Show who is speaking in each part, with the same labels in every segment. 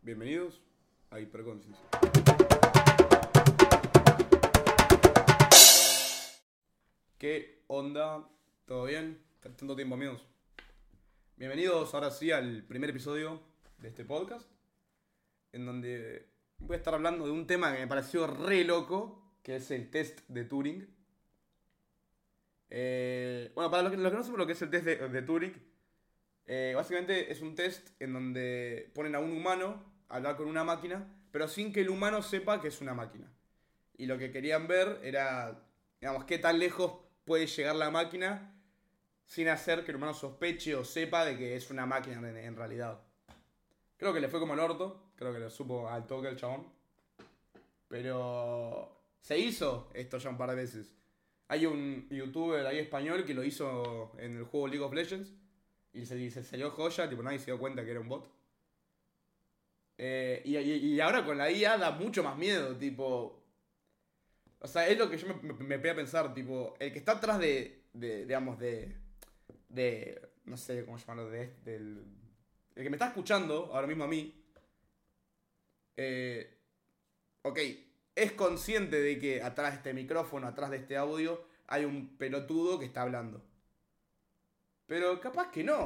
Speaker 1: Bienvenidos a Hiperconciencia. ¿Qué onda? ¿Todo bien? Tanto tiempo, amigos. Bienvenidos ahora sí al primer episodio de este podcast, en donde voy a estar hablando de un tema que me pareció re loco, que es el test de Turing. Eh, bueno, para los que, no saben lo que es el test de Turing, eh, básicamente es un test en donde ponen a un humano a hablar con una máquina, pero sin que el humano sepa que es una máquina. Y lo que querían ver era, digamos, qué tan lejos puede llegar la máquina sin hacer que el humano sospeche o sepa de que es una máquina en, en realidad. Creo que le fue como el orto, creo que lo supo al toque el chabón. Pero se hizo esto ya un par de veces. Hay un youtuber ahí español que lo hizo en el juego League of Legends. Y se, se salió joya, tipo nadie se dio cuenta que era un bot. Eh, y, y- y ahora con la IA da mucho más miedo, tipo. O sea, es lo que yo me, me, me pegué a pensar, tipo, el que está atrás de, de digamos, de, de, no sé cómo llamarlo, de, del, el que me está escuchando ahora mismo a mí, eh, ok, es consciente de que atrás de este micrófono, atrás de este audio, hay un pelotudo que está hablando. Pero capaz que no.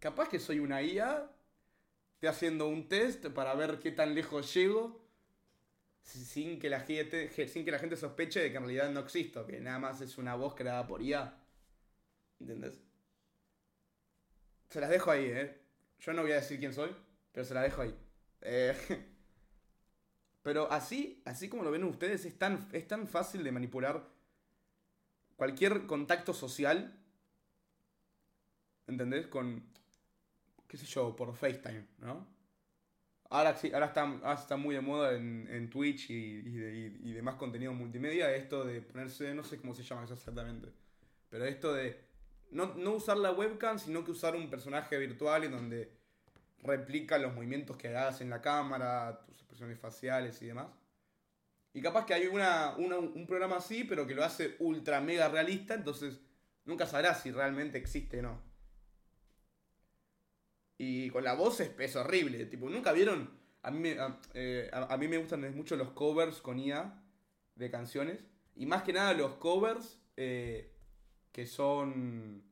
Speaker 1: Capaz que soy una IA. Estoy haciendo un test para ver qué tan lejos llego. si- Sin que, la gente, sin que la gente sospeche de que en realidad no existo. Que nada más es una voz creada por IA. ¿Entendés? Se las dejo ahí, ¿eh? Yo no voy a decir quién soy. Pero se las dejo ahí. Eh, pero así, así como lo ven ustedes, es tan, es tan fácil de manipular cualquier contacto social ¿Entendés? Con, qué sé yo, por FaceTime, ¿no? Ahora, sí, ahora, está, ahora está muy de moda en, en Twitch y, y, y- demás contenido multimedia esto de ponerse, no sé cómo se llama exactamente, pero esto de no, no usar la webcam, sino que usar un personaje virtual en donde replica los movimientos que hagas en la cámara, tus expresiones faciales y demás. Y capaz que hay una, una- un programa así, pero que lo hace ultra mega realista, entonces nunca sabrás si realmente existe o no. Y con la voz es, horrible. Tipo, ¿nunca vieron? A mí, me, a, eh, mí me gustan mucho los covers con IA de canciones. Y más que nada los covers eh, que son...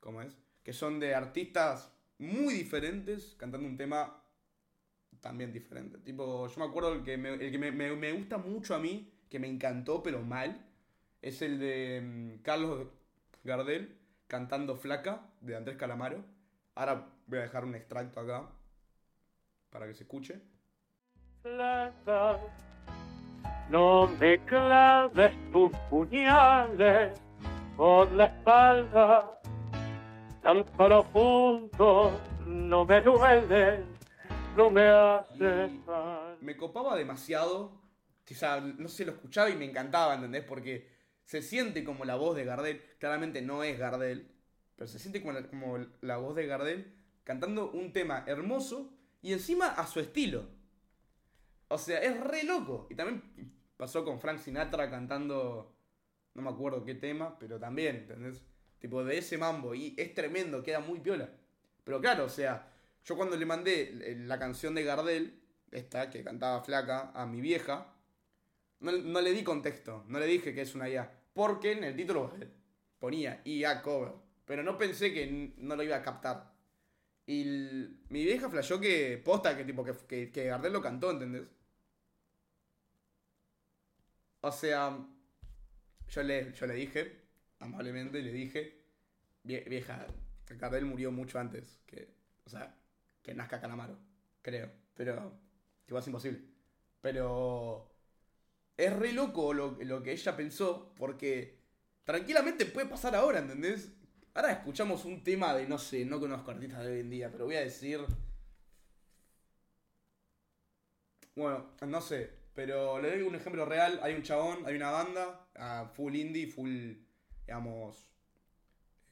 Speaker 1: ¿Cómo es? Que son de artistas muy diferentes cantando un tema también diferente. Tipo, yo me acuerdo el que me, el que me- me gusta mucho a mí, que me encantó pero mal, es el de mm, Carlos Gardel cantando Flaca de Andrés Calamaro. Ahora voy a dejar un extracto acá para que se escuche.
Speaker 2: No me claves tus puñales por la espalda, tan profundo, no me duele, no me hace mal.
Speaker 1: me copaba demasiado. O sea, no sé, lo escuchaba y me encantaba, ¿entendés? Porque se siente como la voz de Gardel. Claramente no es Gardel, pero se siente como la, voz de Gardel cantando un tema hermoso y encima a su estilo. O sea, es re loco. Y también pasó con Frank Sinatra cantando, no me acuerdo qué tema, pero también, ¿entendés? Tipo de ese mambo. Y es tremendo, queda muy piola. Pero claro, o sea, yo cuando le mandé la canción de Gardel, esta que cantaba flaca, a mi vieja, no, no le di contexto, no le dije que es una IA. Porque en el título ponía IA cover. Pero no pensé que no lo iba a captar. Y mi vieja flasheó que posta que tipo que, que, Gardel lo cantó, ¿entendés? O sea, yo le, yo le dije, amablemente le dije, "Vie- vieja, Gardel murió mucho antes que, o sea, que nazca Calamaro, creo. Pero, igual es imposible. Pero es re loco lo, lo que ella pensó, porque tranquilamente puede pasar ahora, ¿entendés? Ahora escuchamos un tema de, no sé, no conozco artistas de hoy en día, pero voy a decir... Bueno, no sé, pero le doy un ejemplo real. Hay un chabón, hay una banda, ah, full indie, full, digamos,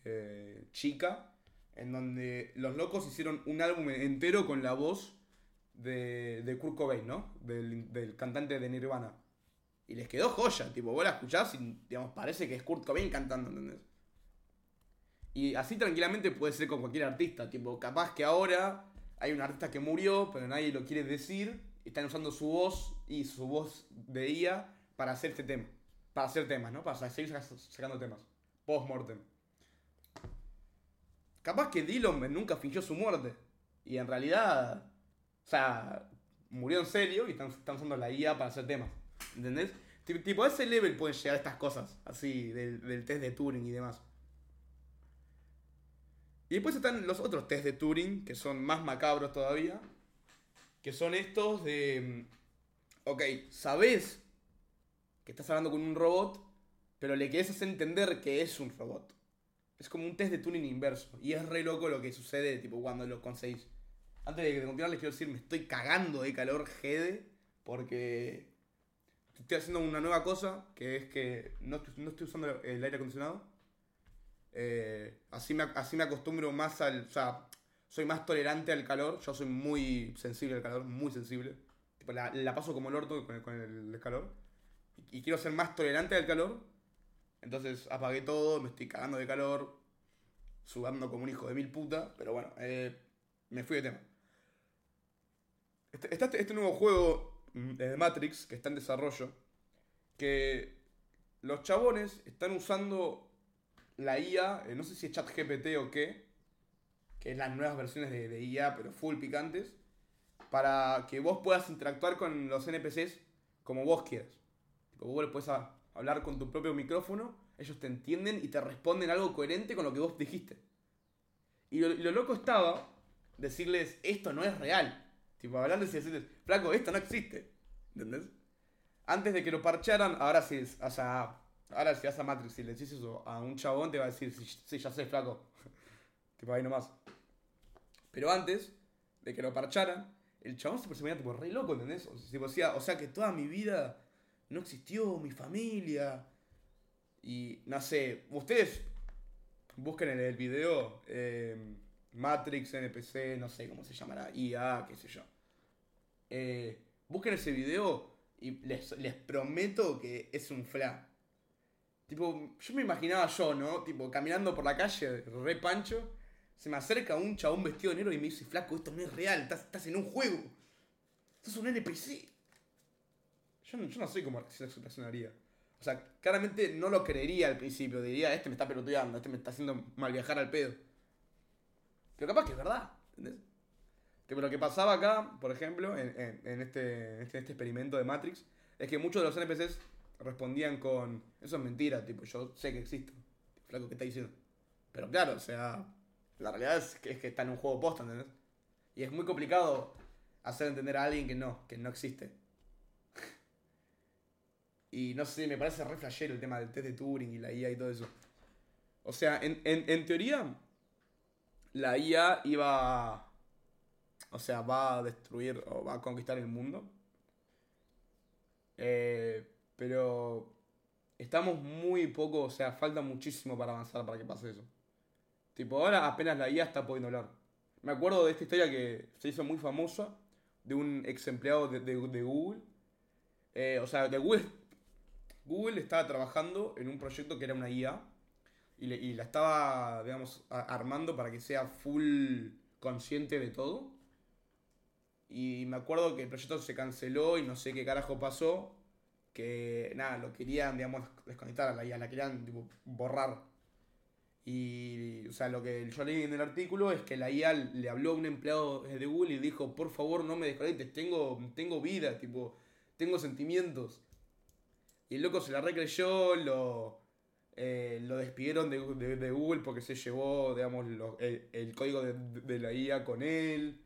Speaker 1: eh, chica, en donde los locos hicieron un álbum entero con la voz de, de Kurt Cobain, ¿no? Del, del cantante de Nirvana. Y les quedó joya, tipo, vos la escuchás y, digamos, parece que es Kurt Cobain cantando, ¿entendés? Y así tranquilamente puede ser con cualquier artista, tipo, capaz que ahora hay un artista que murió, pero nadie lo quiere decir. Están usando su voz y su voz de IA para hacer este tema. Para hacer temas, ¿no? Para seguir sac- sacando temas. Post-mortem. Capaz que Dylan nunca fingió su muerte. Y en realidad. O sea, murió en serio y están, están usando la IA para hacer temas. ¿Entendés? Ti- Tipo, a ese level pueden llegar estas cosas. Así, del test de Turing y demás. Y después están los otros test de Turing, que son más macabros todavía. Que son estos de. mm, Ok, sabés que estás hablando con un robot, pero le querés hacer entender que es un robot. Es como un test de Turing inverso. Y es re loco lo que sucede, tipo, cuando lo conseguís. Antes de continuar, les quiero decir, me estoy cagando de calor, Gede, porque estoy haciendo una nueva cosa, que es que no, no estoy usando el aire acondicionado. Eh, así, me, así me acostumbro más al... O sea, soy más tolerante al calor. Yo soy muy sensible al calor, muy sensible. Tipo, la, la paso como el orto con el, con el calor. Y, quiero ser más tolerante al calor. Entonces apagué todo, me estoy cagando de calor. Sudando como un hijo de mil puta. Pero bueno, eh, me fui de tema. Está este, este nuevo juego mm, de Matrix que está en desarrollo. Que los chabones están usando la IA, eh, no sé si es ChatGPT o qué, que es las nuevas versiones de, IA, pero full picantes, para que vos puedas interactuar con los NPCs como vos quieras. Tipo, vos puedes hablar con tu propio micrófono, ellos te entienden y te responden algo coherente con lo que vos dijiste. Y lo, lo loco estaba decirles, esto no es real. Tipo, hablarles y decirles, flaco, esto no existe. ¿Entendés? Antes de que lo parcharan, ahora sí, o sea, ahora si vas a Matrix y le decís eso a un chabón, te va a decir, sí, ya sé, flaco. tipo, ahí nomás. Pero antes de que lo parcharan, el chabón se veía tipo re loco, ¿entendés? O sea, que toda mi vida no existió, mi familia. Y no sé, ustedes busquen en el video eh, Matrix, NPC, no sé cómo se llamará, IA, qué sé yo. Eh, busquen ese video y les, prometo que es un fla. Tipo, yo me imaginaba yo, ¿no? Tipo, caminando por la calle, re pancho, se me acerca un chabón vestido de negro y me dice, flaco, esto no es real, estás, en un juego. Sos un NPC. Yo no, yo no sé cómo reaccionaría. O sea, claramente no lo creería al principio. Diría, este me está peloteando, este me está haciendo mal viajar al pedo. Pero capaz que es verdad, ¿entendés? Tipo, lo que pasaba acá, por ejemplo, en, en este, en este, este experimento de Matrix, es que muchos de los NPCs respondían con, eso es mentira, tipo, yo sé que existo. Flaco, ¿qué está diciendo? Pero claro, o sea, la realidad es que, es que está en un juego posta, ¿entendés? Y es muy complicado hacer entender a alguien que no, que no existe. Y no sé, me parece re flashero el tema del test de Turing y la IA y todo eso. O sea, en, en, en teoría, la IA iba. O sea, va a destruir o va a conquistar el mundo. Eh, pero estamos muy poco, o sea, falta muchísimo para avanzar para que pase eso. Tipo, ahora apenas la IA está pudiendo hablar. Me acuerdo de esta historia que se hizo muy famosa de un ex empleado de, de- Google. Eh, o sea, de Google, Google estaba trabajando en un proyecto que era una IA y, la estaba, digamos, armando para que sea full consciente de todo. Y me acuerdo que el proyecto se canceló y no sé qué carajo pasó. Que nada, lo querían, digamos, desconectar a la IA, la querían tipo, borrar. Y, o sea, lo que yo leí en el artículo es que la IA le habló a un empleado de Google y dijo, por favor no me desconectes, tengo, tengo vida, tipo, tengo sentimientos. Y el loco se la recreyó, lo, eh, lo despidieron de, de- Google porque se llevó, digamos, lo- el, el código de, de la IA con él.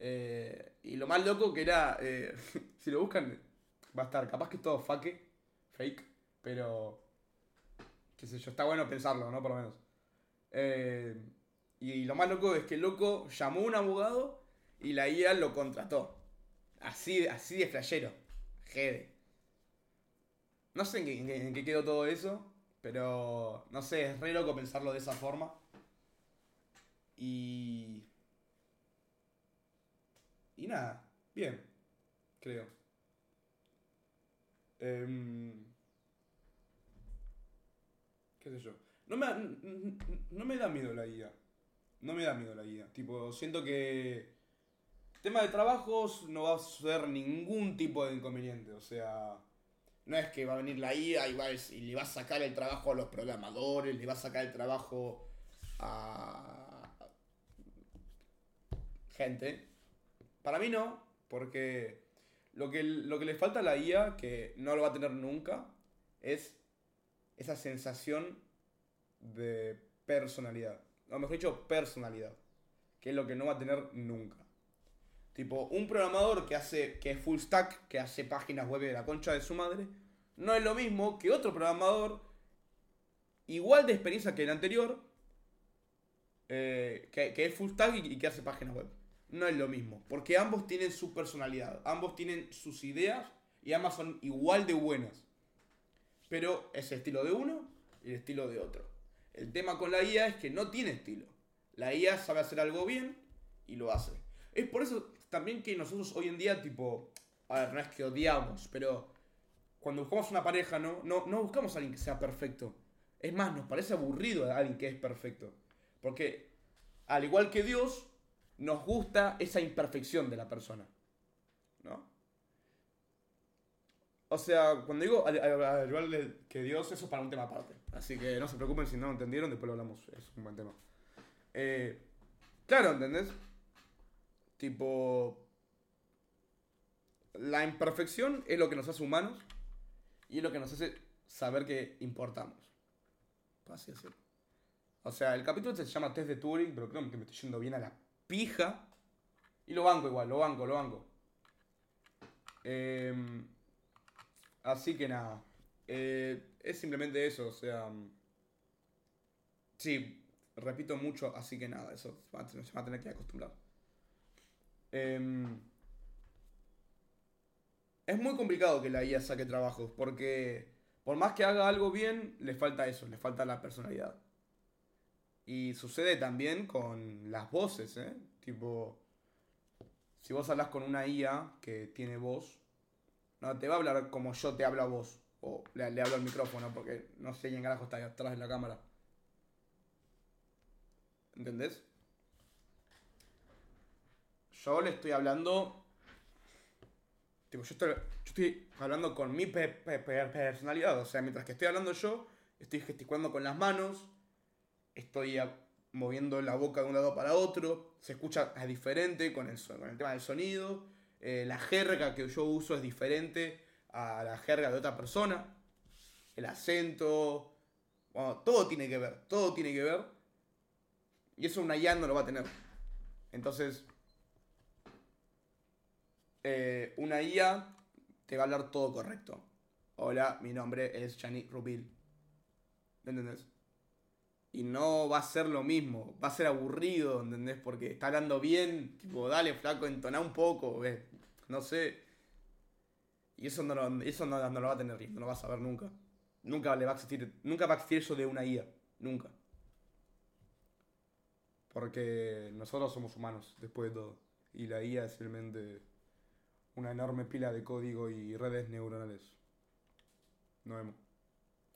Speaker 1: Eh, y lo más loco que era, eh, si lo buscan, va a estar, capaz que es todo fake, fake, pero qué sé yo, está bueno pensarlo, ¿no? Por lo menos. Eh, y lo más loco es que el loco llamó a un abogado y la IA lo contrató. Así, así de flashero. Jede. No sé en qué- en qué quedó todo eso, pero no sé, es re loco pensarlo de esa forma. Y... Y nada, bien, creo. Em, qué sé yo. No me, no me da miedo la IA. No me da miedo la IA. Tipo, siento que tema de trabajos no va a suceder ningún tipo de inconveniente. O sea, no es que va a venir la IA y, va y le va a sacar el trabajo a los programadores, le va a sacar el trabajo a gente. Para mí no, porque lo que, lo que le falta a la IA, que no lo va a tener nunca, es esa sensación de personalidad. O mejor dicho, personalidad. Que es lo que no va a tener nunca. Tipo, un programador que hace, que es full stack, que hace páginas web de la concha de su madre, no es lo mismo que otro programador igual de experiencia que el anterior, eh, que, que es full stack y, y que hace páginas web. No es lo mismo, porque ambos tienen su personalidad, ambos tienen sus ideas y ambas son igual de buenas. Pero es el estilo de uno y el estilo de otro. El tema con la IA es que no tiene estilo. La IA sabe hacer algo bien y lo hace. Es por eso también que nosotros hoy en día, tipo, a ver, no es que odiamos, pero cuando buscamos una pareja, ¿no? No, no buscamos a alguien que sea perfecto. Es más, nos parece aburrido a alguien que es perfecto. Porque, al igual que Dios, nos gusta esa imperfección de la persona. ¿No? O sea, cuando digo que Dios, eso es para un tema aparte. Así que no se preocupen si no lo entendieron, después lo hablamos. Es un buen tema. Eh, claro, ¿entendés? Tipo. La imperfección es lo que nos hace humanos y es lo que nos hace saber que importamos. Por así decirlo. O sea, el capítulo este se llama Test de Turing, pero creo que me estoy yendo bien a la pija. Y lo banco igual, lo banco, lo banco. Em, así que nada. Eh, es simplemente eso, o sea. mm, Sí, repito mucho, así que nada, eso se va a tener, que acostumbrar. Em, es muy complicado que la IA saque trabajos, porque por más que haga algo bien, le falta eso, le falta la personalidad. Y sucede también con las voces, ¿eh? Tipo, si vos hablas con una IA que tiene voz, no te va a hablar como yo te hablo a vos. O le, hablo al micrófono, porque no sé quién carajo está atrás de la cámara. ¿Entendés? Yo le estoy hablando. Tipo, yo estoy, yo estoy hablando con mi pe- pe- pe- personalidad. O sea, mientras que estoy hablando yo, estoy gesticulando con las manos. Estoy moviendo la boca de un lado para otro. Se escucha es diferente con el, con el tema del sonido. Eh, la jerga que yo uso es diferente a la jerga de otra persona. El acento. Bueno, todo tiene que ver. Todo tiene que ver. Y eso una IA no lo va a tener. Entonces, eh, una IA te va a hablar todo correcto. Hola, mi nombre es Chani Rubil. ¿Entendés? Y no va a ser lo mismo, va a ser aburrido, ¿entendés? Porque está hablando bien, tipo, dale, flaco, entoná un poco. No sé. Y eso no, lo, eso no, no lo va a tener, no lo va a saber nunca. Nunca le va a existir, nunca va a existir eso de una IA, nunca. Porque nosotros somos humanos, después de todo. Y la IA es simplemente una enorme pila de código y redes neuronales. Nos vemos.